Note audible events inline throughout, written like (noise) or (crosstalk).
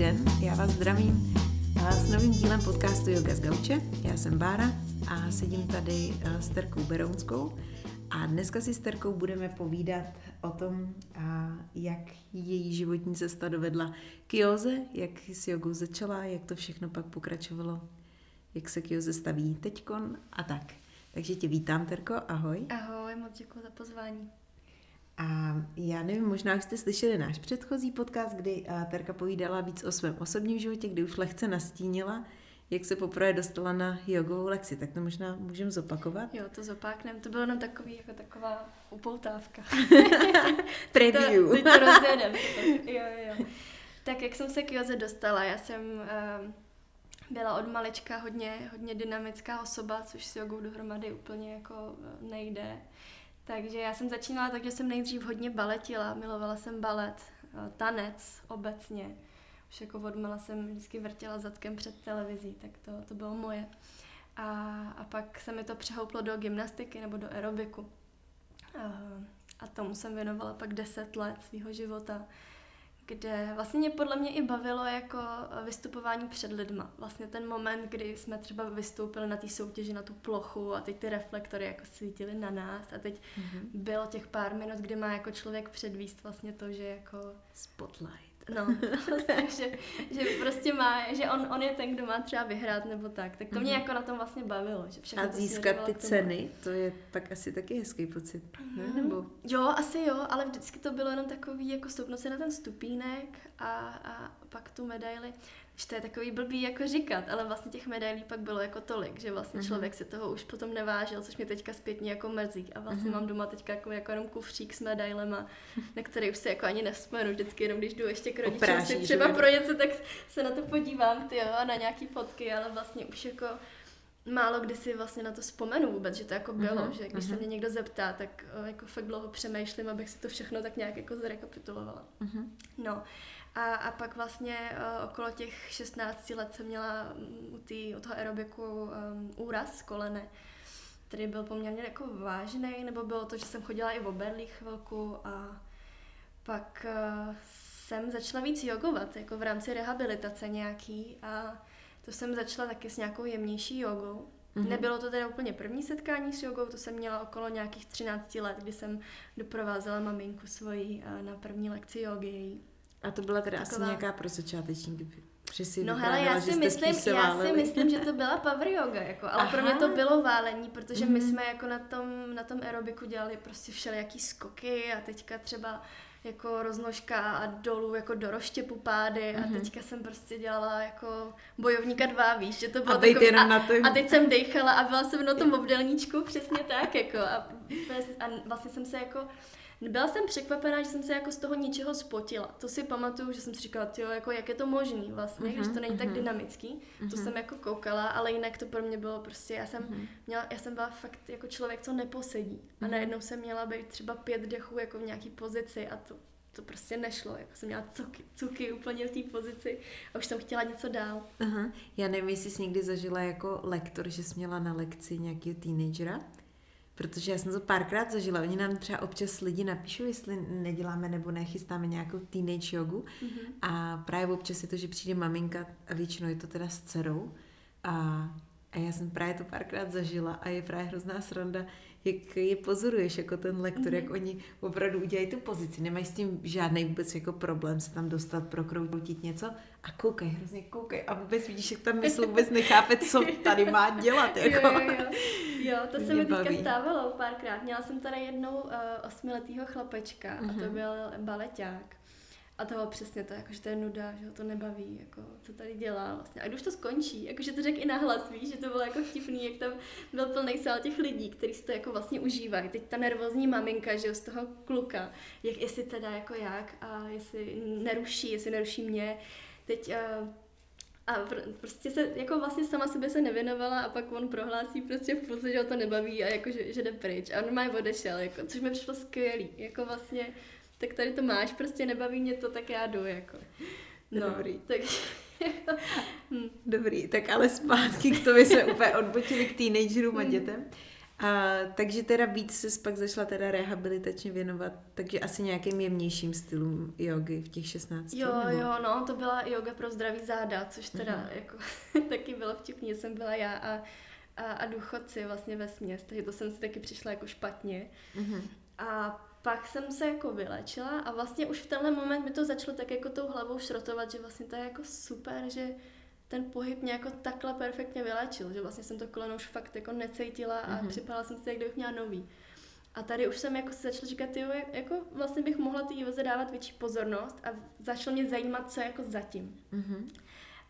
den, já vás zdravím s novým dílem podcastu Yoga z Gauče. Já jsem Bára a sedím tady s Terkou Berounskou a dneska si s Terkou budeme povídat o tom, jak její životní cesta dovedla k józe, jak s jogou začala, jak to všechno pak pokračovalo, jak se k józe staví teďkon a tak. Takže tě vítám, Terko, ahoj. Ahoj, moc děkuji za pozvání. A já nevím, možná už jste slyšeli náš předchozí podcast, kdy Terka povídala víc o svém osobním životě, kdy už lehce nastínila, jak se poprvé dostala na jogovou lekci. Tak to možná můžeme zopakovat? Jo, to zopáknem. To bylo jenom takový, jako taková upoutávka. (laughs) Preview. to, teď to rozjedem. jo, jo. Tak jak jsem se k joze dostala, já jsem uh, byla od malička hodně, hodně dynamická osoba, což s jogou dohromady úplně jako nejde. Takže já jsem začínala tak, že jsem nejdřív hodně baletila, milovala jsem balet, eh, tanec obecně. Už jako odmala jsem vždycky vrtěla zadkem před televizí, tak to, to bylo moje. A, a pak se mi to přehouplo do gymnastiky nebo do aerobiku. A, a tomu jsem věnovala pak 10 let svého života kde vlastně mě podle mě i bavilo jako vystupování před lidma. Vlastně ten moment, kdy jsme třeba vystoupili na té soutěži na tu plochu a teď ty reflektory jako svítily na nás a teď mm-hmm. bylo těch pár minut, kdy má jako člověk předvíst vlastně to, že jako... Spotlight. No, vlastně, (laughs) že, že prostě má, že on, on je ten, kdo má třeba vyhrát nebo tak. Tak to mm-hmm. mě mhm. jako na tom vlastně bavilo. Že všechno a získat ty ceny, to je pak asi taky hezký pocit, mm-hmm. ne? Mhm. Nebo... Jo, asi jo, ale vždycky to bylo jenom takový, jako stoupnout se na ten stupínek a, a pak tu medaili že to je takový blbý jako říkat, ale vlastně těch medailí pak bylo jako tolik, že vlastně mm-hmm. člověk se toho už potom nevážil, což mě teďka zpětně jako mrzí. A vlastně mm-hmm. mám doma teďka jako, jako jenom kufřík s medailema, na který už se jako ani nespomenu, vždycky jenom když jdu ještě k rodičům si třeba pro něco, tak se na to podívám, ty jo, na nějaký fotky, ale vlastně už jako málo kdy si vlastně na to vzpomenu vůbec, že to jako bylo, uh-huh, že když uh-huh. se mě někdo zeptá, tak jako fakt dlouho přemýšlím, abych si to všechno tak nějak jako zrekapitulovala. Uh-huh. No a, a pak vlastně uh, okolo těch 16 let jsem měla mm, u, tý, u toho aerobiku um, úraz kolene, který byl poměrně jako vážný, nebo bylo to, že jsem chodila i v oberlích chvilku a pak uh, jsem začala víc jogovat, jako v rámci rehabilitace nějaký a to jsem začala taky s nějakou jemnější jogou. Mm-hmm. Nebylo to teda úplně první setkání s jogou, to jsem měla okolo nějakých 13 let, kdy jsem doprovázela maminku svoji uh, na první lekci jogy její. A to byla teda Taková... asi nějaká pro začátečníky. Přesně no hele, já si, myslím, já si myslím, že to byla power yoga, jako, ale Aha. pro mě to bylo válení, protože mm. my mhm. jsme jako na tom, na tom aerobiku dělali prostě všelijaký skoky a teďka třeba jako roznožka a dolů jako do roštěpu pády mm-hmm. a mhm. teďka jsem prostě dělala jako bojovníka dva, víš, že to bylo a takový, a, na a teď jsem dechala a byla jsem na tom obdelníčku přesně tak jako a, a vlastně jsem se jako byla jsem překvapená, že jsem se jako z toho ničeho spotila. To si pamatuju, že jsem si říkala, tyjo, jako jak je to možný vlastně, uh-huh, když to není uh-huh. tak mhm. dynamický. Uh-huh. To mhm. jsem jako koukala, ale jinak to pro mě bylo prostě, já jsem, uh-huh. měla, já jsem byla fakt jako člověk, co neposedí. A uh-huh. najednou jsem měla být třeba pět dechů jako v nějaký pozici a to, to prostě nešlo. Jako jsem měla cuky, cuky úplně v té pozici a už jsem chtěla něco dál. Aha. Já nevím, jestli jsi někdy zažila jako lektor, že jsi měla na lekci nějakého teenagera Protože já jsem to párkrát zažila. Oni nám třeba občas lidi napíšou, jestli neděláme nebo nechystáme nějakou teenage jogu. Mm-hmm. A právě občas je to, že přijde maminka a většinou je to teda s dcerou. A, a já jsem právě to párkrát zažila a je právě hrozná sranda, jak je pozoruješ jako ten lektor, mm-hmm. jak oni opravdu udělají tu pozici, nemají s tím žádný vůbec jako problém se tam dostat, prokroutit něco a koukaj, hrozně koukaj a vůbec vidíš, jak tam mysl vůbec nechápe, co (laughs) tady má dělat. Jako. Jo, jo, jo. jo, to se mi teďka stávalo párkrát. Měla jsem tady jednou uh, osmiletýho chlapečka mm-hmm. a to mhm. byl baleťák. A to přesně to, jako, že to je nuda, že ho to nebaví, jako, co tady dělá vlastně. A když to skončí, jakože to řekl i nahlas, víš, že to bylo jako vtipný, jak tam byl plný sál těch lidí, kteří si to jako vlastně užívají. Teď ta nervózní maminka, že z toho kluka, jak, jestli teda jako jak a jestli neruší, jestli neruší mě. Teď uh, a pr- prostě se, jako vlastně sama sebe se nevěnovala a pak on prohlásí prostě v půlce, že ho to nebaví a jako, že, že jde pryč. A on má odešel, jako, což mi přišlo skvělý. Jako vlastně tak tady to máš, prostě nebaví mě to, tak já jdu, jako. No, Dobrý. Tak, (laughs) hm. Dobrý, tak ale zpátky k tomu jsme úplně odbočili k teenagerům a hmm. dětem. A, takže teda víc se pak zašla teda rehabilitačně věnovat, takže asi nějakým jemnějším stylům jogy v těch 16. Jo, nebo? jo, no, to byla yoga pro zdravý záda, což teda mm-hmm. jako (laughs) taky bylo vtipný, jsem byla já a, a, a důchodci vlastně ve směs, takže to jsem si taky přišla jako špatně. Mm-hmm. A pak jsem se jako vylečila a vlastně už v tenhle moment mi to začalo tak jako tou hlavou šrotovat, že vlastně to je jako super, že ten pohyb mě jako takhle perfektně vylečil, že vlastně jsem to koleno už fakt jako necítila a mm-hmm. připadala jsem si, jak kdybych měla nový. A tady už jsem jako se začala říkat, jo, jako vlastně bych mohla ty joze dávat větší pozornost a začalo mě zajímat, co je jako zatím. Mm-hmm.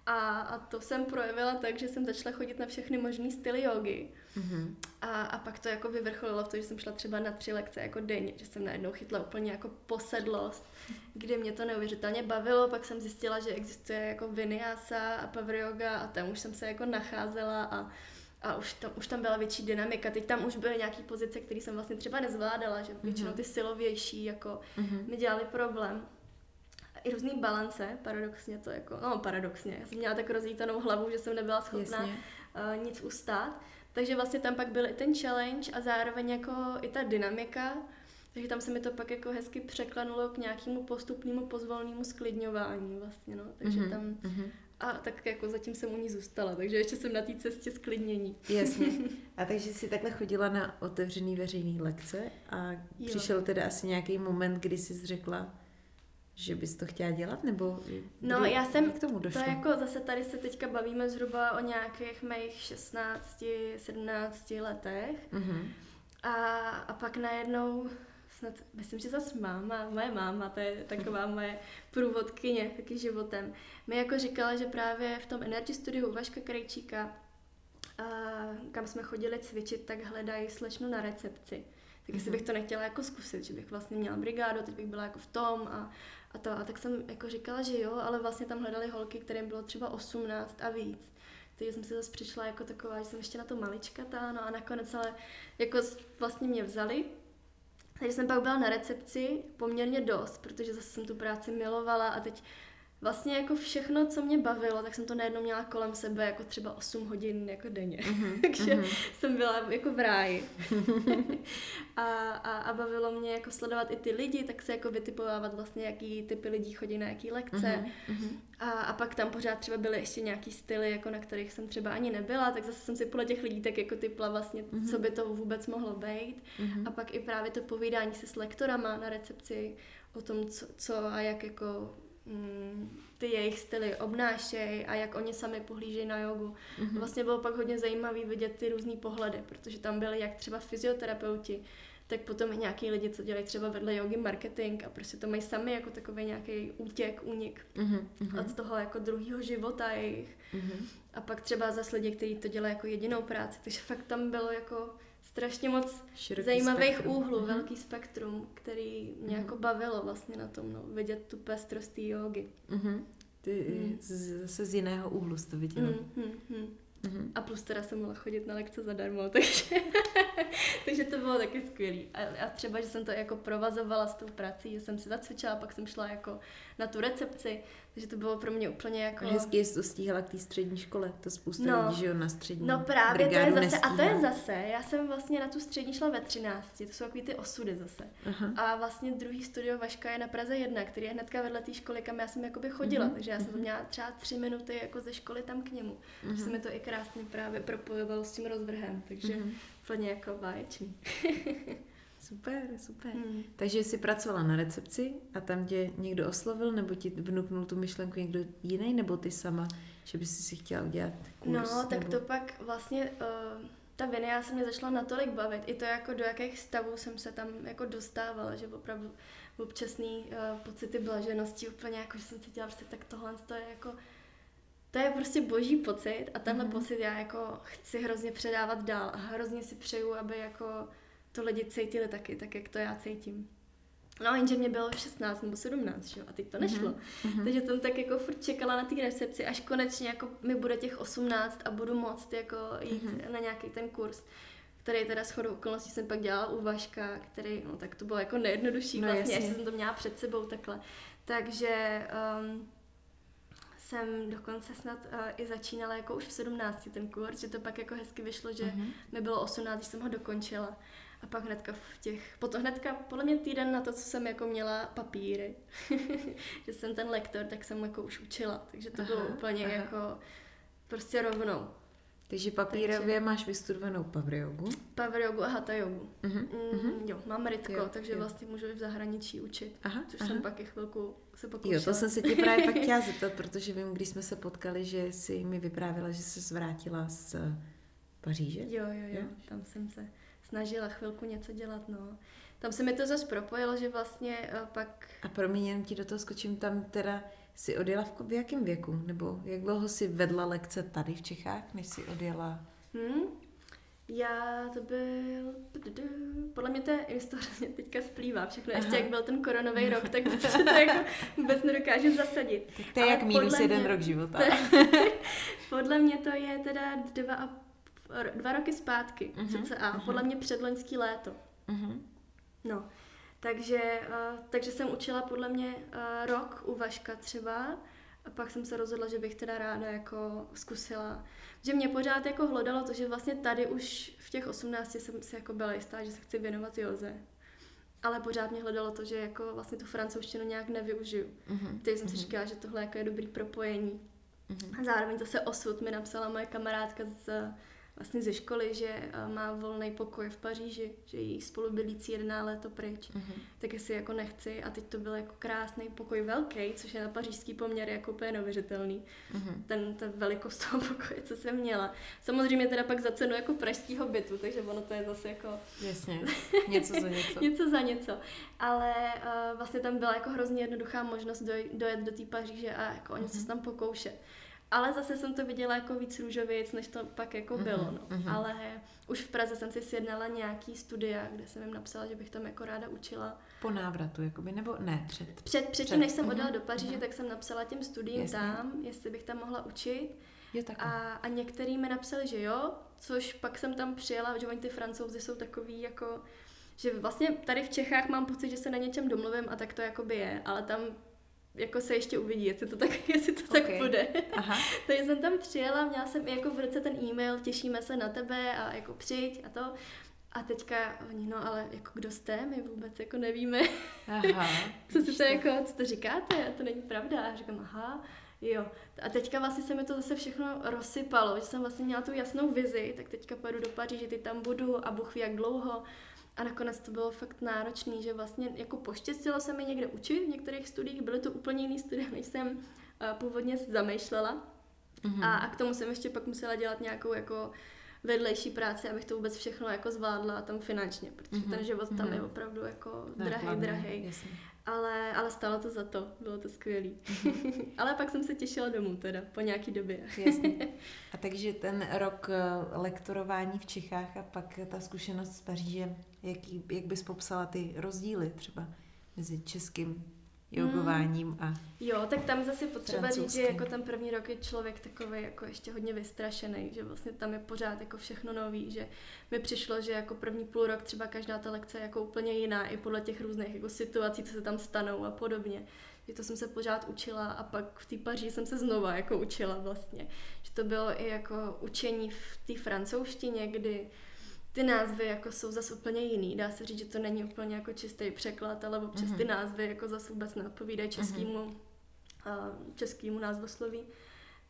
A, a to jsem projevila tak, že jsem začala chodit na všechny možné styly jogy. Mm-hmm. A, a pak to jako vyvrcholilo v to, že jsem šla třeba na tři lekce jako denně, že jsem najednou chytla úplně jako posedlost, kde mě to neuvěřitelně bavilo. Pak jsem zjistila, že existuje jako vinyasa a power yoga a tam už jsem se jako nacházela a a už tam, už tam byla větší dynamika. Teď tam už byly nějaké pozice, které jsem vlastně třeba nezvládala, že většinou mhm. ty silovější jako mm-hmm. mi dělali problém i různý balance, paradoxně to jako, no paradoxně, já jsem měla tak rozjítanou hlavu, že jsem nebyla schopná uh, nic ustát. Takže vlastně tam pak byl i ten challenge a zároveň jako i ta dynamika, takže tam se mi to pak jako hezky překlenulo k nějakému postupnému pozvolnému sklidňování vlastně, no. Takže mm-hmm. tam mm-hmm. a tak jako zatím jsem u ní zůstala, takže ještě jsem na té cestě sklidnění. Jasně. (laughs) A takže jsi takhle chodila na otevřený veřejný lekce a jo. přišel teda asi nějaký moment, kdy jsi řekla, že bys to chtěla dělat, nebo No, já jsem, k tomu došlo? to jako zase tady se teďka bavíme zhruba o nějakých mých 16, 17 letech mm-hmm. a, a pak najednou snad, myslím, že zase máma, moje máma, to je taková (laughs) moje průvodkyně taky životem, mi jako říkala, že právě v tom Energy Studiu Vaška Krejčíka, a, kam jsme chodili cvičit, tak hledají slečnu na recepci. Tak jestli mm-hmm. bych to nechtěla jako zkusit, že bych vlastně měla brigádu, teď bych byla jako v tom a a to. A tak jsem jako říkala, že jo, ale vlastně tam hledali holky, kterým bylo třeba 18 a víc. Takže jsem si zase přišla jako taková, že jsem ještě na to maličkatá, no a nakonec ale jako vlastně mě vzali. Takže jsem pak byla na recepci poměrně dost, protože zase jsem tu práci milovala a teď vlastně jako všechno, co mě bavilo, tak jsem to najednou měla kolem sebe jako třeba 8 hodin jako denně. Mm-hmm. (laughs) Takže mm-hmm. jsem byla jako v ráji. a, a, a bavilo mě jako sledovat i ty lidi, tak se jako vytipovávat vlastně, jaký typy lidí chodí na jaký lekce. Mm-hmm. A, a pak tam pořád třeba byly ještě nějaký styly, jako na kterých jsem třeba ani nebyla, tak zase jsem si podle těch lidí tak jako typla vlastně, mm-hmm. co by to vůbec mohlo být. Mm-hmm. A pak i právě to povídání se s lektorama na recepci o tom, co, co a jak jako ty jejich styly obnášejí a jak oni sami pohlížejí na jogu. Mm-hmm. Vlastně bylo pak hodně zajímavé vidět ty různé pohledy, protože tam byly jak třeba fyzioterapeuti, tak potom i nějaký lidi, co dělají třeba vedle jogy marketing a prostě to mají sami jako takový nějaký útěk, únik mm-hmm. od toho jako druhého života jejich. Mm-hmm. A pak třeba zase lidi, kteří to dělají jako jedinou práci, takže fakt tam bylo jako strašně moc Široký zajímavých spektrum. úhlů, mm-hmm. velký spektrum, který mě mm-hmm. jako bavilo vlastně na tom, no, vidět tu pestrost té jogy. Mm-hmm. Ty mm. zase z jiného úhlu jsi to viděla. Mm-hmm. Mm-hmm. A plus teda jsem mohla chodit na lekce zadarmo, (laughs) takže, takže to bylo taky skvělý. A, a třeba, že jsem to jako provazovala s tou prací, že jsem si zacvičila, pak jsem šla jako na tu recepci, takže to bylo pro mě úplně jako... Hezky jsi to stíhala k té střední škole, to spousta no, lidí, že jo, na střední No právě, to je zase, nestíhá. a to je zase, já jsem vlastně na tu střední šla ve 13, to jsou takový ty osudy zase. Aha. A vlastně druhý studio Vaška je na Praze 1, který je hnedka vedle té školy, kam já jsem jakoby chodila, uh-huh. takže já jsem uh-huh. měla třeba tři minuty jako ze školy tam k němu. Uh-huh. Že se mi to i krásně právě propojovalo s tím rozvrhem, takže uh-huh. plně jako báječný. (laughs) Super, super. Hmm. Takže jsi pracovala na recepci a tam tě někdo oslovil, nebo ti vnuknul tu myšlenku někdo jiný, nebo ty sama, že bys si chtěla udělat kurz? No, tak nebo... to pak vlastně, uh, ta vinia se mě začala natolik bavit, i to jako do jakých stavů jsem se tam jako dostávala, že opravdu občasný uh, pocity blaženosti, úplně jako, že jsem cítila, prostě tak tohle to je jako to je prostě boží pocit a tenhle mm-hmm. pocit já jako chci hrozně předávat dál a hrozně si přeju, aby jako to lidi cítili taky, tak jak to já cítím. No, jenže mě bylo 16 nebo 17, že? a teď to nešlo. Mm-hmm. Takže jsem tak jako furt čekala na té recepci, až konečně jako mi bude těch 18 a budu moct jako jít mm-hmm. na nějaký ten kurz který teda shodou okolností jsem pak dělala u Vaška, který, no tak to bylo jako nejjednodušší no, vlastně, jasně. jsem to měla před sebou takhle. Takže um, jsem dokonce snad uh, i začínala jako už v 17 ten kurz, že to pak jako hezky vyšlo, že mm-hmm. mi bylo 18, když jsem ho dokončila. A pak hnedka v těch, potom hnedka podle mě týden na to, co jsem jako měla papíry, (laughs) že jsem ten lektor, tak jsem jako už učila, takže to aha, bylo úplně aha. jako prostě rovnou. Takže papírově takže... máš vystudovanou? Power jogu a hatha jogu. Uh-huh, uh-huh. jo, mám rytko, jo, takže jo. vlastně můžu i v zahraničí učit, aha, což aha. jsem pak i chvilku se pokoušela. Jo, to jsem se tě právě pak chtěla (laughs) zeptat, protože vím, když jsme se potkali, že jsi mi vyprávěla, že jsi zvrátila z Paříže. Jo, jo, jo, jo, tam jsem se snažila chvilku něco dělat, no. Tam se mi to zase propojilo, že vlastně uh, pak... A promiň, jenom ti do toho skočím, tam teda si odjela v, v jakém věku? Nebo jak dlouho si vedla lekce tady v Čechách, než si odjela? Hmm. Já to byl, podle mě to je, to (laughs) hrozně teďka splývá všechno, Aha. ještě jak byl ten koronový rok, tak (laughs) to jako vůbec nedokážu zasadit. Tak to je Ale jak minus jeden mě, rok života. To, (laughs) podle mě to je teda dva, a, dva roky zpátky, uh-huh, cca, podle mě předloňský léto. Uh-huh. No, takže, uh, takže jsem učila podle mě uh, rok u Vaška třeba a pak jsem se rozhodla, že bych teda ráda jako zkusila. Že mě pořád jako hlodalo to, že vlastně tady už v těch 18 jsem si jako byla jistá, že se chci věnovat Joze. Ale pořád mě hledalo to, že jako vlastně tu francouzštinu nějak nevyužiju. Uh-huh. Teď jsem si říkala, že tohle jako je dobrý propojení. Uh-huh. A zároveň zase osud mi napsala moje kamarádka z vlastně ze školy, že eh, má volný pokoj v Paříži, že jí spolubydlící jedná léto pryč, mm-hmm. tak jestli jako nechci a teď to byl jako krásný pokoj velký, což je na pařížský poměr jako úplně neuvěřitelný. Mm-hmm. Ten, ta velikost toho (laughs) pokoje, co jsem měla. Samozřejmě teda pak za cenu jako pražského bytu, takže ono to je zase jako... Jasně, (laughs) něco za něco. něco za něco. Ale uh, vlastně tam byla jako hrozně jednoduchá možnost doj, dojet do té Paříže a jako o něco mm-hmm. se tam pokoušet. Ale zase jsem to viděla jako víc růžověc, než to pak jako mm-hmm, bylo. No. Mm-hmm. Ale už v Praze jsem si sjednala nějaký studia, kde jsem jim napsala, že bych tam jako ráda učila. Po návratu, jakoby, nebo ne, před? Před, předtím, před. než jsem mm-hmm. odjela do Paříže, mm-hmm. tak jsem napsala těm studiím Jasně. tam, jestli bych tam mohla učit. Jo, a, a některý mi napsali, že jo, což pak jsem tam přijela, že oni ty francouzi jsou takový jako, že vlastně tady v Čechách mám pocit, že se na něčem domluvím a tak to jakoby je, ale tam jako se ještě uvidí, jestli to tak, (laughs) jestli to okay. tak bude. Aha. (laughs) Takže jsem tam přijela, měla jsem i jako v ruce ten e-mail, těšíme se na tebe a jako přijď a to. A teďka oni, no ale jako kdo jste, my vůbec jako nevíme, aha, (laughs) co si to jako, co to říkáte, to není pravda. A říkám, aha, jo. A teďka vlastně se mi to zase všechno rozsypalo, že jsem vlastně měla tu jasnou vizi, tak teďka pojedu do Paříže, ty tam budu a Bůh ví jak dlouho. A nakonec to bylo fakt náročný, že vlastně jako poštěstilo se mi někde učit v některých studiích, byly to úplně jiný studie, než jsem uh, původně zamýšlela. Mm-hmm. A, a k tomu jsem ještě pak musela dělat nějakou jako vedlejší práci, abych to vůbec všechno jako zvládla tam finančně, protože mm-hmm. ten život tam mm-hmm. je opravdu jako drahý, drahý. Ale, ale stalo to za to, bylo to skvělý. Mm-hmm. (laughs) ale pak jsem se těšila domů teda, po nějaký době. Jasně. (laughs) A takže ten rok eh, lektorování v Čechách a pak ta zkušenost z Paříže, jaký, jak bys popsala ty rozdíly třeba mezi českým jogováním a Jo, tak tam zase potřeba říct, že jako ten první rok je člověk takový jako ještě hodně vystrašený, že vlastně tam je pořád jako všechno nový, že mi přišlo, že jako první půl rok třeba každá ta lekce je jako úplně jiná i podle těch různých jako situací, co se tam stanou a podobně. Že to jsem se pořád učila a pak v té Paří jsem se znova jako učila vlastně. Že to bylo i jako učení v té francouzštině, kdy ty názvy jako jsou zase úplně jiný. Dá se říct, že to není úplně jako čistý překlad, ale občas mm-hmm. ty názvy jako zase vůbec neodpovídají mhm. českému, mm-hmm. uh, českému názvosloví.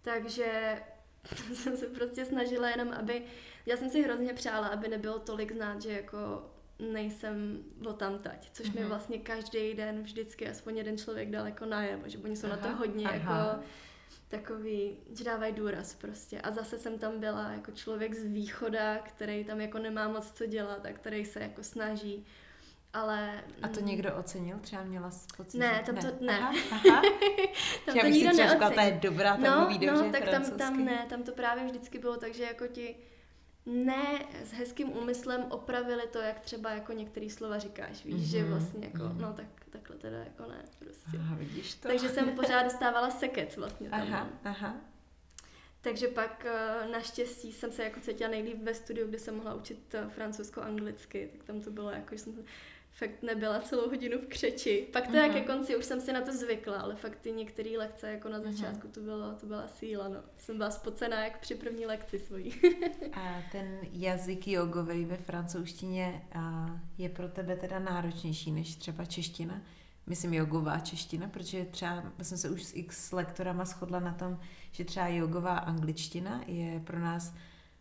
Takže (laughs) jsem se prostě snažila jenom, aby, já jsem si hrozně přála, aby nebylo tolik znát, že jako nejsem o tam tať, což mm-hmm. mi mhm. vlastně každý den vždycky aspoň jeden člověk dal jako najevo, že oni jsou aha, na to hodně aha. jako takový, že dávají důraz prostě. A zase jsem tam byla jako člověk z východa, který tam jako nemá moc co dělat a který se jako snaží. Ale... A to někdo ocenil? Třeba měla pocit, Ne, tam to ne. Aha, (laughs) aha. tam to nikdo neocenil. to je dobrá, tak no, mluví no, tak tam, tam ne, tam to právě vždycky bylo tak, že jako ti ne s hezkým úmyslem opravili to, jak třeba jako některý slova říkáš, víš, mm-hmm. že mhm, vlastně jako, mm-hmm. no tak takhle teda jako ne, prostě. Aha, vidíš to. Takže jsem pořád dostávala sekec vlastně tam. Aha, aha. Takže pak eh, naštěstí jsem se jako cítila nejlíp ve studiu, kde jsem mohla učit eh, francouzsko-anglicky, tak tam to bylo jako, že jsem fakt nebyla celou hodinu v křeči. Pak to uh-huh. jak ke konci už jsem si na to zvykla, ale fakt ty některé lekce jako na začátku uh-huh. to, bylo, to byla síla, no. Jsem byla spocená jak při první lekci svojí. (laughs) a ten jazyk jogový ve francouzštině je pro tebe teda náročnější než třeba čeština? Myslím jogová čeština, protože třeba jsem se už s x lektorama shodla na tom, že třeba jogová angličtina je pro nás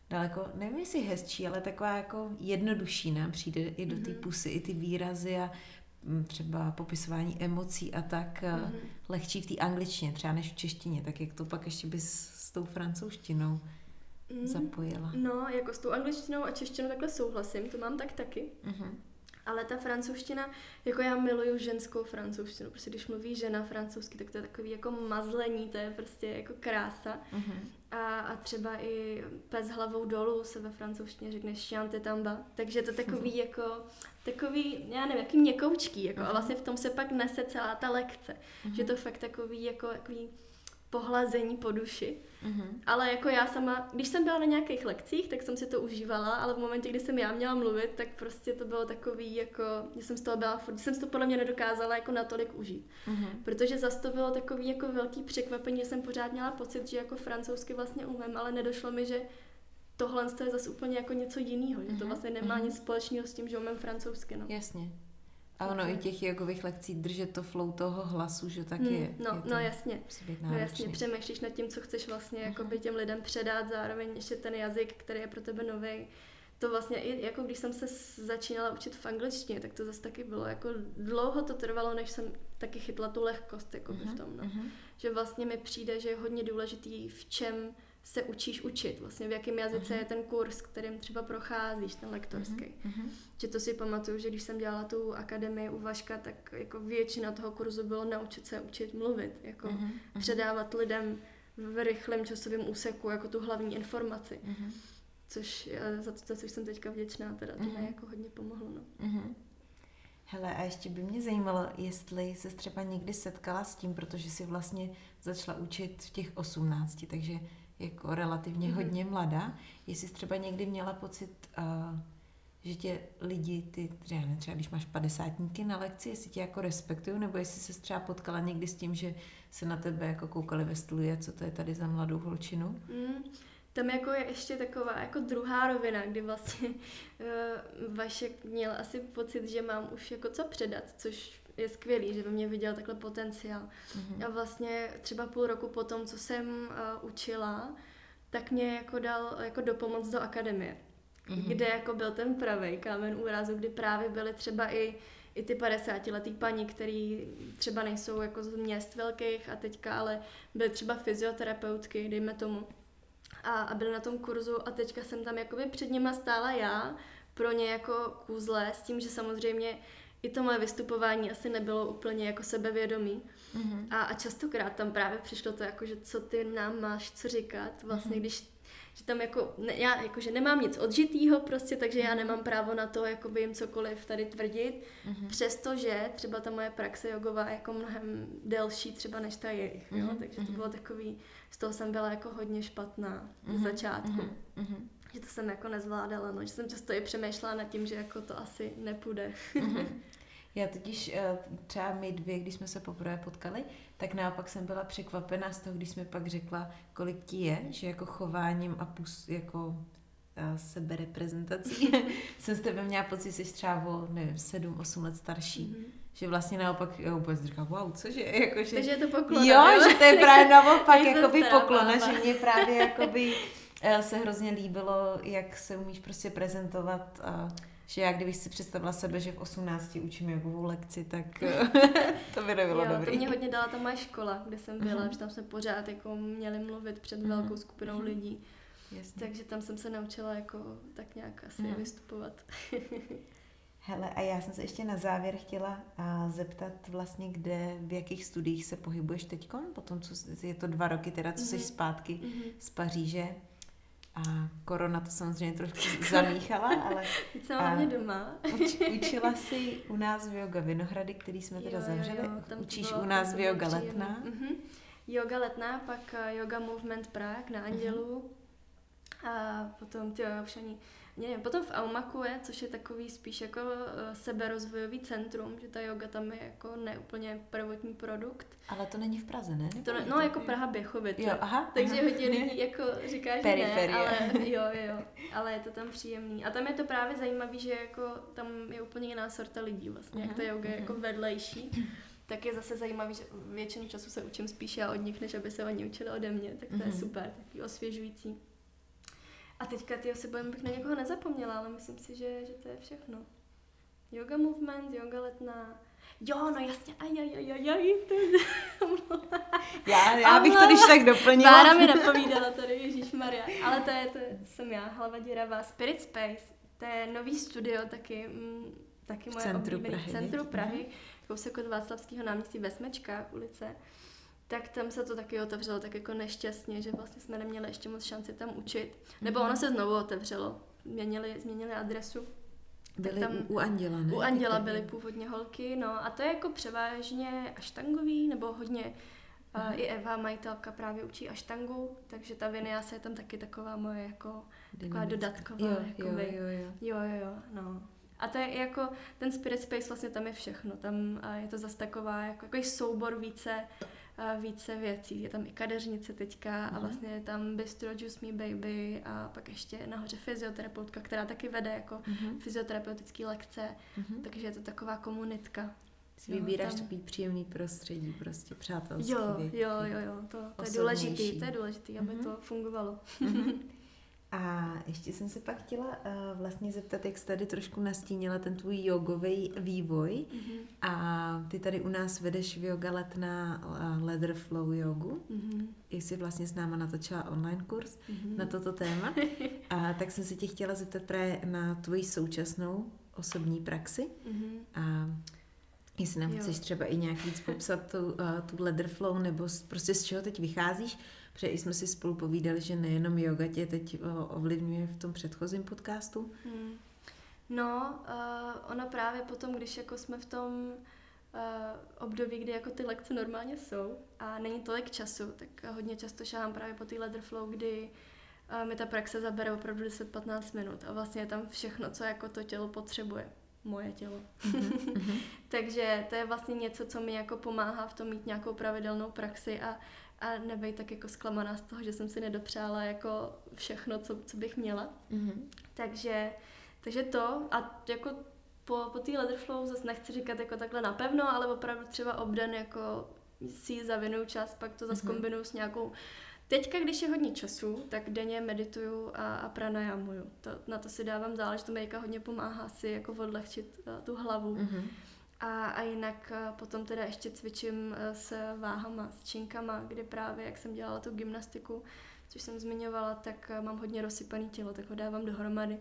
daleko, nevím jestli hezčí, ale taková jako jednodušší nám přijde i do té mhm. pusy, i ty výrazy a mm, třeba popisování emocí a tak mm-hmm. lehčí v té angličtině třeba než v češtině, tak jak to pak ještě bys s tou francouzštinou mm, zapojila? No, jako s tou angličtinou a češtinou takhle souhlasím, to mám tak taky. Mm-hmm. Ale ta francouzština, jako já miluju ženskou francouzštinu, prostě když mluví žena francouzsky, tak to je takový jako mazlení, to je prostě jako krása. Mm-hmm. A, a třeba i pes hlavou dolů se ve francouzštině řekne chante tamba, takže to takový jako, takový, já nevím, jaký měkoučký, jako, mm-hmm. a mhm. vlastně v tom se pak nese celá ta lekce, mm-hmm. že to fakt takový jako, takový pohlazení po duši. Mm-hmm. Ale jako já sama, když jsem byla na nějakých lekcích, tak jsem si to užívala, ale v momentě, kdy jsem já měla mluvit, tak prostě to bylo takový jako, že jsem z toho byla, že jsem si to podle mě nedokázala jako natolik užít. Mm-hmm. Protože zase to bylo takový jako velký překvapení, že jsem pořád měla pocit, že jako francouzsky vlastně umím, ale nedošlo mi, že tohle je zase úplně jako něco jiného, že to mhm. vlastně nemá mm-hmm. nic společného s tím, že umím francouzsky. No. Jasně. A ono i těch jogových lekcí držet to flow toho hlasu, že tak hmm, je. No, je no jasně. No jasně, přemýšlíš nad tím, co chceš vlastně jako by těm lidem předat, zároveň ještě ten jazyk, který je pro tebe nový. To vlastně i jako když jsem se začínala učit v angličtině, tak to zase taky bylo jako dlouho to trvalo, než jsem taky chytla tu lehkost jako uh-huh, v tom. No. Uh-huh. Že vlastně mi přijde, že je hodně důležitý v čem se učíš učit, vlastně v jakém jazyce uh-huh. je ten kurz, kterým třeba procházíš, ten lektorský. Uh-huh. Že to si pamatuju, že když jsem dělala tu akademii u Vaška, tak jako většina toho kurzu bylo naučit se učit mluvit, jako uh-huh. předávat lidem v rychlém časovém úseku jako tu hlavní informaci. Uh-huh. Což za to, za což jsem teďka vděčná, teda to uh-huh. mi jako hodně pomohlo. No. Uh-huh. Hele, a ještě by mě zajímalo, jestli se třeba někdy setkala s tím, protože si vlastně začala učit v těch 18, takže jako relativně mm-hmm. hodně mladá, jestli jsi třeba někdy měla pocit, uh, že tě lidi, ty, třeba, ne, třeba když máš padesátníky na lekci, jestli tě jako respektují, nebo jestli se třeba potkala někdy s tím, že se na tebe jako koukali ve stůli, co to je tady za mladou holčinu? Mm, tam jako je ještě taková jako druhá rovina, kdy vlastně uh, Vašek měl asi pocit, že mám už jako co předat, což je skvělý, že ve mně viděl takhle potenciál. Mm-hmm. A vlastně třeba půl roku po tom, co jsem uh, učila, tak mě jako dal jako dopomoc do akademie, mm-hmm. kde jako byl ten pravý kámen úrazu, kdy právě byly třeba i i ty 50 letý paní, který třeba nejsou jako z měst velkých a teďka ale byly třeba fyzioterapeutky, dejme tomu. A, a byly na tom kurzu a teďka jsem tam jakoby před nima stála já, pro ně jako kůzle, s tím, že samozřejmě i to moje vystupování asi nebylo úplně jako sebevědomý. Mm-hmm. A, a častokrát tam právě přišlo to, jako, že co ty nám máš co říkat, vlastně mm-hmm. když že tam jako, ne, já jakože nemám nic odžitýho prostě, takže já mhm. nemám právo na to, jako by jim cokoliv tady tvrdit, mm-hmm. přestože třeba ta moje praxe jogová je jako mnohem delší třeba než ta jejich, mm-hmm. jo? takže to mhm. bylo takový, z toho jsem byla jako hodně špatná mm-hmm. z začátku. Mm-hmm že to jsem jako nezvládala, no, že jsem často i přemýšlela nad tím, že jako to asi nepůjde. Mm-hmm. (laughs) Já totiž eh, třeba my dvě, když jsme se poprvé potkali, tak naopak jsem byla překvapená z toho, když jsme pak řekla, kolik ti je, že jako chováním a pus, jako eh, sebereprezentací (laughs) jsem s tebe měla pocit, že jsi třeba o, nevím, 7-8 let starší. Mm-hmm. Že vlastně naopak, jo, vůbec říkám, wow, cože, (laughs) jakože... Takže je to poklona, Jo, jo? že to je právě naopak, jakoby poklona, že mě právě jakoby se hrozně líbilo, jak se umíš prostě prezentovat a že já kdybych si představila sebe, že v 18 učím jogovou lekci, tak (laughs) to by nebylo jo, dobrý. to mě hodně dala ta moje škola, kde jsem byla, uh-huh. že tam jsme pořád jako měli mluvit před uh-huh. velkou skupinou uh-huh. lidí. Jasně. Takže tam jsem se naučila jako tak nějak asi uh-huh. vystupovat. (laughs) Hele, a já jsem se ještě na závěr chtěla a, zeptat vlastně, kde, v jakých studiích se pohybuješ teď, potom, co je to dva roky teda, co mm-hmm. jsi zpátky mm-hmm. z Paříže. A korona to samozřejmě trošku zamíchala, ale... (laughs) Teď jsem hlavně doma. Uč, (laughs) učila si u nás v Yoga Vinohrady, který jsme teda jo, zavřeli. Jo, tam Učíš u nás v Yoga Letná. Mm-hmm. Yoga Letná, pak eh, Yoga Movement Prague na Andělu. Mm-hmm. A potom, ty už ani nevím, potom v Aumaku je, což je takový spíš jako uh, seberozvojový centrum, že ta yoga tam je jako neúplně prvotní produkt. Ale to není v Praze, ne? To ne, no, jako Praha Běchovice. Jo, aha. Takže aha. hodně lidí jako říká, že Periferie. ne, ale (laughs) jo, jo, ale je to tam příjemný. A tam je to právě zajímavý, že jako tam je úplně jiná sorta lidí vlastně, jak ta yoga je mhm. jako vedlejší. Tak je zase zajímavý, že většinu času se učím spíš já od nich, než aby se oni učili ode mě, tak to je Mhm. super, takový osvěžující. A teďka ty se bojím, bych na někoho nezapomněla, ale myslím si, že, že to je všechno. Yoga movement, yoga letná. Jo, no jasně, aj, aj, aj, aj, aj, to je... (laughs) Já, já bych to když tak doplnila. Bára mi napovídala tady, Ježíš Maria. Ale to je, to je, jsem já, hlava děravá. Spirit Space, to je nový studio, taky, mm, taky moje centru oblíbené. Prahy, V centru? Prahy, kousek od Václavského náměstí ve Smečkách ulice. Tak tam se to taky otevřelo tak jako nešťastně, že vlastně jsme neměli ještě moc šanci tam učit. Nebo ono se znovu otevřelo. Změnili, změnili adresu. Byli tam- u, Anděla, ne? U Anděla Teď byly původně holky, no a to je jako převážně aštangový, nebo hodně Aha. uh, i Eva, majitelka, právě učí aštangu, takže ta vinyasa je tam taky taková moje jako taková dodatková. Jo, jo, jakoby. jo, jo. jo, jo, jo, no. A to je jako, ten Spirit Space vlastně tam je všechno, tam je to zase taková, jako, jako soubor více, více věcí. Je tam i kadeřnice teďka a Mhm. vlastně je tam Bistro Juice Me Baby a pak ještě nahoře fyzioterapeutka, která taky vede jako Mhm, fyzioterapeutické lekce, mhm. takže je to taková komunitka. Si vybíráš tam- takový příjemný prostředí, prostě přátelský. Jo, jo, jo, jo, to, to je důležitý, to je důležitý, aby Mhm. to fungovalo. Mhm. (laughs) A ještě jsem se pak chtěla uh, vlastně zeptat, jak jsi tady trošku nastínila ten tvůj jogový vývoj. Mhm. A ty tady u nás vedeš v yoga let na uh, Leather Flow jogu. Mhm. Jsi vlastně s náma natočila online kurz Mhm. na toto téma. (laughs) A tak jsem se tě chtěla zeptat právě na tvoji současnou osobní praxi. Mhm. A jestli nám Jo. chceš třeba i nějak víc popsat tu, uh, tu leather flow, nebo z, prostě z čeho teď vycházíš, protože i jsme si spolu povídali, že nejenom yoga tě teď uh, ovlivňuje v tom předchozím podcastu. Hmm. No, uh, ono právě potom, když jako jsme v tom uh, období, kdy jako ty lekce normálně jsou a není tolik času, tak hodně často šáhám právě po té leather flow, kdy uh, mi ta praxe zabere opravdu 10-15 minut a vlastně je tam všechno, co jako to tělo potřebuje. Moje tělo. (laughs) Takže to je vlastně něco, co mi jako pomáhá v tom mít nějakou pravidelnou praxi a, a nebejt tak jako zklamaná z toho, že jsem si nedopřála jako všechno, co, co bych měla. Mhm. Takže, takže to a jako po, po té Leatherflow zase nechci říkat jako takhle napevno, ale opravdu třeba obden jako si ji zavinuju čas, pak to zase Mhm. kombinuju s nějakou Teďka, když je hodně času, tak denně medituju a, a pranajamuju. To, na to si dávám záležet, to medika hodně pomáhá si jako odlehčit uh, tu hlavu. Mhm. A, a jinak uh, potom teda ještě cvičím uh, s váhama, s činkama, kdy právě, jak jsem dělala tu gymnastiku, což jsem zmiňovala, tak uh, mám hodně rozsypaný tělo, tak ho dávám dohromady.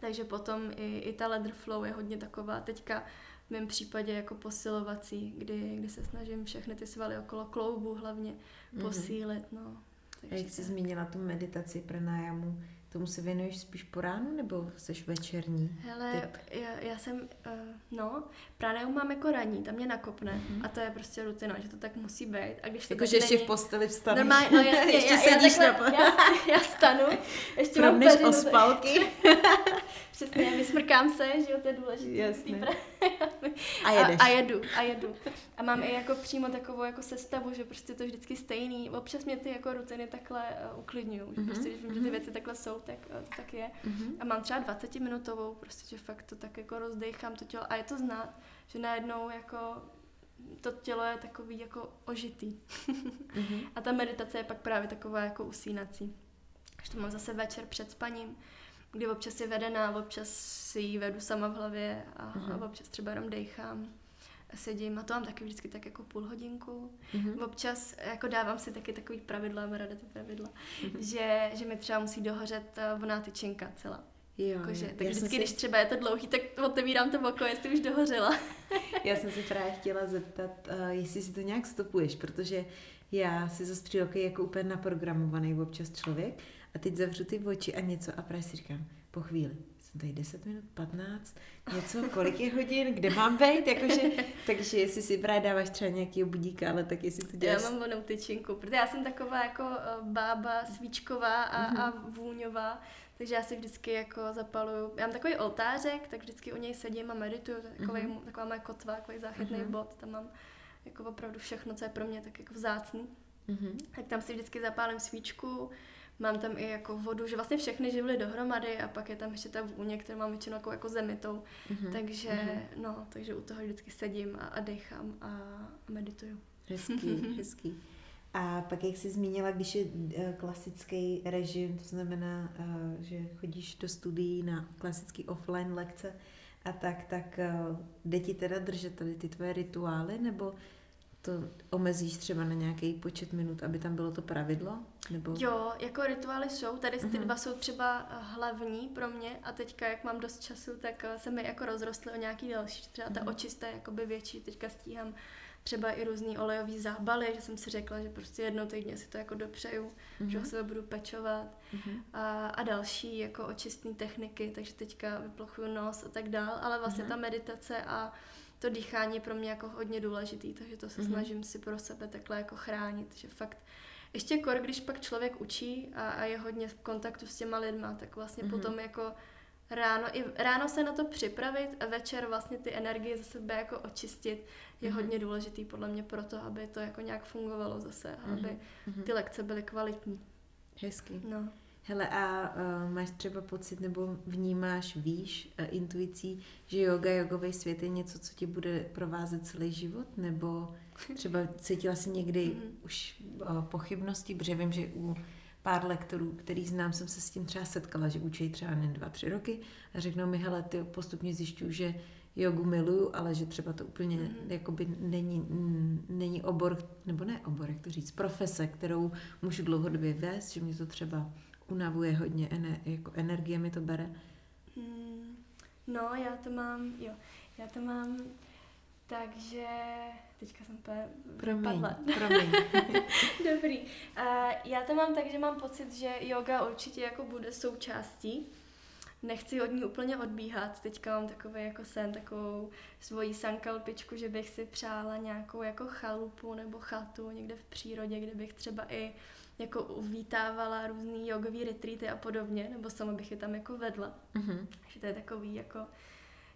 Takže potom i, i ta leather flow je hodně taková teďka v mém případě jako posilovací, kdy, kdy se snažím všechny ty svaly okolo kloubu hlavně Mhm. posílit. No. Takže jak jsi tak. zmínila tu meditaci pranájamu, tomu se věnuješ spíš po ránu nebo jsi večerní? Hele, já, já jsem, uh, no, pranajum mám jako ranní, tam mě nakopne Mhm. a to je prostě rutina, že to tak musí být. A když to Jakože tak ještě není, v posteli vstaneš. Normálně, no jasně, (laughs) ještě já, sedíš já, na takhle, já, já stanu, ještě mám peřinu, o spalky. (laughs) Přesně, vysmrkám se, že jo, to je důležité. Jasně. Ty pra- A jedeš. A, a jedu, a jedu. A mám i jako přímo takovou jako sestavu, že prostě to je vždycky stejný. Občas mě ty jako rutiny takhle uh, uklidňují. Že Mhm, prostě, když vím, že mhm. ty věci takhle jsou, tak to tak je. Mhm. A mám třeba 20 minutovou, prostě, že fakt to tak jako rozdechám to tělo. A je to znát, že najednou jako to tělo je takový jako ožitý. Mhm. (laughs) A ta meditace je pak právě taková jako usínací. Až to mám zase večer před spaním, kdy občas je vedená, občas si ji vedu sama v hlavě a, Mhm. a občas třeba jenom dejchám a sedím. A to mám taky vždycky tak jako půl hodinku. Mhm. Občas jako dávám si taky takový pravidla, mám ráda ty pravidla, Mhm. že, že mi třeba musí dohořet eh, voná tyčinka celá. Jo, Jakože, tak Já vždycky, si- když třeba je to dlouhý, tak otevírám to oko, jestli už dohořela. (laughs) Já jsem se právě chtěla zeptat, uh, jestli si to nějak stopuješ, protože já si zase přijdu jako úplně naprogramovaný občas člověk a teď zavřu ty oči a něco a právě si říkám, po chvíli, jsem tady 10 minut, 15, něco, kolik je hodin, kde mám být, jakože, takže jestli si právě dáváš třeba nějaký budíka, ale tak jestli to Já děláš... mám vonou tyčinku, protože já jsem taková jako eh, bába svíčková a, a vůňová, Takže já si vždycky jako zapaluju, já mám takový oltářek, tak vždycky u něj sedím a medituju, takový, mm-hmm. taková moje kotva, takový záchytný mm-hmm. bod, tam mám jako opravdu všechno, co je pro mě tak jako vzácný. Mm-hmm. Tak tam si vždycky zapálím svíčku, mám tam i jako vodu, že vlastně všechny živly dohromady a pak je tam ještě ta vůně, kterou mám většinou jako, jako zemitou. Mm-hmm. Takže, mm-hmm. no, takže u toho vždycky sedím a, a dechám a medituju. Hezký, (laughs) hezký. A pak, jak jsi zmínila, když je eh, klasický režim, to znamená, eh, že chodíš do studií na klasický offline lekce a tak, tak eh, jde ti teda držet tady ty tvoje rituály, nebo to omezíš třeba na nějaký počet minut, aby tam bylo to pravidlo? Nebo... Jo, jako rituály jsou, tady ty uh-huh. dva jsou třeba hlavní pro mě a teďka, jak mám dost času, tak se mi jako rozrostly o nějaký další, třeba ta uh-huh. očista je jakoby větší, teďka stíhám třeba i různý olejový zábaly, že jsem si řekla, že prostě jednou týdně si to jako dopřeju, mm-hmm. že o sebe budu pečovat mm-hmm. a, a další jako očistné techniky, takže teďka vyplochuju nos a tak dál, ale vlastně mm-hmm. ta meditace a to dýchání je pro mě jako hodně důležitý, takže to se mm-hmm. snažím si pro sebe takhle jako chránit, že fakt ještě kor, když pak člověk učí a, a je hodně v kontaktu s těma lidma, tak vlastně mm-hmm. potom jako ráno, i ráno se na to připravit a večer vlastně ty energie ze sebe jako očistit je mm-hmm. hodně důležitý podle mě proto, aby to jako nějak fungovalo zase, mm-hmm. aby mhm. ty lekce byly kvalitní. Hezky. No. Hele, a uh, máš třeba pocit nebo vnímáš, víš, uh, intuicí, že yoga, jogový svět je něco, co ti bude provázet celý život? Nebo (laughs) třeba cítila si někdy mm-hmm. už uh, pochybnosti, protože vím, že u pár lektorů, který znám, jsem se s tím třeba setkala, že učí třeba jen dva, tři roky a řeknou mi, hele, ty postupně zjišťuju, že jogu miluju, ale že třeba to úplně mm. jakoby není, není obor, nebo ne obor, jak to říct, profese, kterou můžu dlouhodobě vést, že mě to třeba unavuje hodně, ener, jako energie mi to bere. Mm, no, já to mám, jo, já to mám takže teďka jsem úplně promiň, promiň. (laughs) Dobrý. Uh, já to mám tak, že mám pocit, že yoga určitě jako bude součástí. Nechci od ní úplně odbíhat. Teďka mám takový jako sen, takovou svoji sankalpičku, že bych si přála nějakou jako chalupu nebo chatu někde v přírodě, kde bych třeba i jako uvítávala různý jogový retreaty a podobně, nebo sama bych je tam jako vedla. Mm-hmm. Takže to je takový jako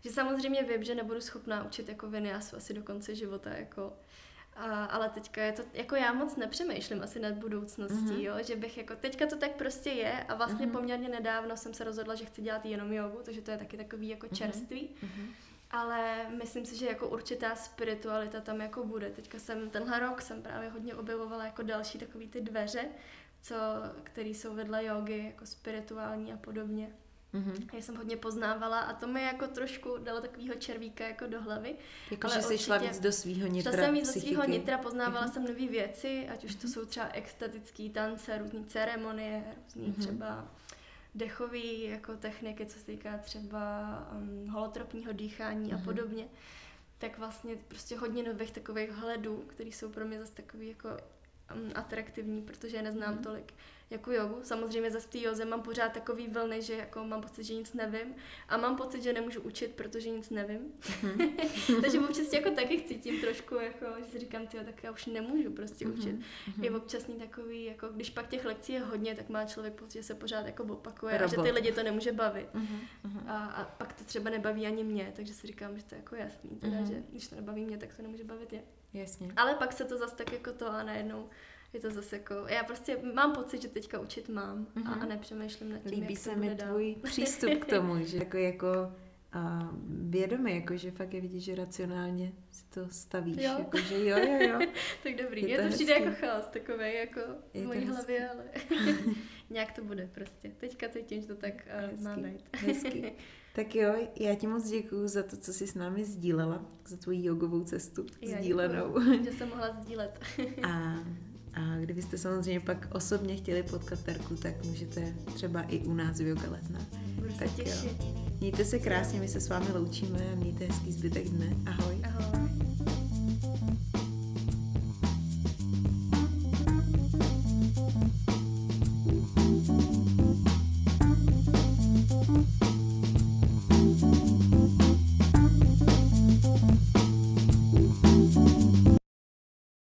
že samozřejmě vím, že nebudu schopná učit jako vinyásu asi do konce života, jako a, ale teďka je to, jako já moc nepřemýšlím asi nad budoucností, mm-hmm. jo, že bych jako, teďka to tak prostě je a vlastně mm-hmm. poměrně nedávno jsem se rozhodla, že chci dělat jenom jogu, takže to je taky takový jako mhm. čerstvý. Mm-hmm. Ale myslím si, že jako určitá spiritualita tam jako bude. Teďka jsem, tenhle rok jsem právě hodně objevovala jako další takový ty dveře, co, které jsou vedle jogy, jako spirituální a podobně. Mm-hmm. Já jsem hodně poznávala a to mi jako trošku dalo takového červíka jako do hlavy. Jako, že jsi šla víc do svého nitra. Šla jsem víc do svého nitra, poznávala mm-hmm. jsem nové věci, ať už to mm-hmm. jsou třeba extatické tance, různé ceremonie, různé mm-hmm. třeba dechové jako techniky, co se týká třeba um, holotropního dýchání mm-hmm. a podobně. Tak vlastně prostě hodně nových takových hledů, které jsou pro mě zase takový jako um, atraktivní, protože je neznám mm-hmm. tolik jako jogu. Samozřejmě za v té joze mám pořád takový vlny, že jako mám pocit, že nic nevím a mám pocit, že nemůžu učit, protože nic nevím. Mm-hmm. (laughs) Takže občas jako taky cítím trošku, jako, že si říkám, tyjo, tak já už nemůžu prostě mm-hmm. učit. Mm-hmm. Je občasný takový, jako když pak těch lekcí je hodně, tak má člověk pocit, že se pořád jako opakuje Robot. a že ty lidi to nemůže bavit. A, a pak to třeba nebaví ani mě, takže si říkám, že to je jako jasný, teda, že když to nebaví mě, tak to nemůže bavit je. Jasně. Ale pak se to zase tak jako to a najednou je to zase jako, já prostě mám pocit, že teďka učit mám mm-hmm. a, a mhm. nepřemýšlím nad tím, Líbí jak se mi tvůj dál. (laughs) přístup k tomu, že jako, jako a vědomý, jako že fakt je vidět, že racionálně si to stavíš, jo. jako že jo, jo, jo. (laughs) tak dobrý, je, je to, to přijde jako chaos takový, jako je v mojí hlavě, ale (laughs) nějak to bude prostě. Teďka cítím, že to tak uh, má být. Hezky. Tak jo, já ti moc děkuji za to, co jsi s námi sdílela, za tvoji jogovou cestu já sdílenou. Děkuju, že jsem mohla sdílet. a a kdybyste samozřejmě pak osobně chtěli potkat Terku, tak můžete třeba i u nás v Yoga Letna. Budu tak se těšit. Jo. Mějte se krásně, my se s vámi loučíme a mějte hezký zbytek dne. Ahoj. Ahoj.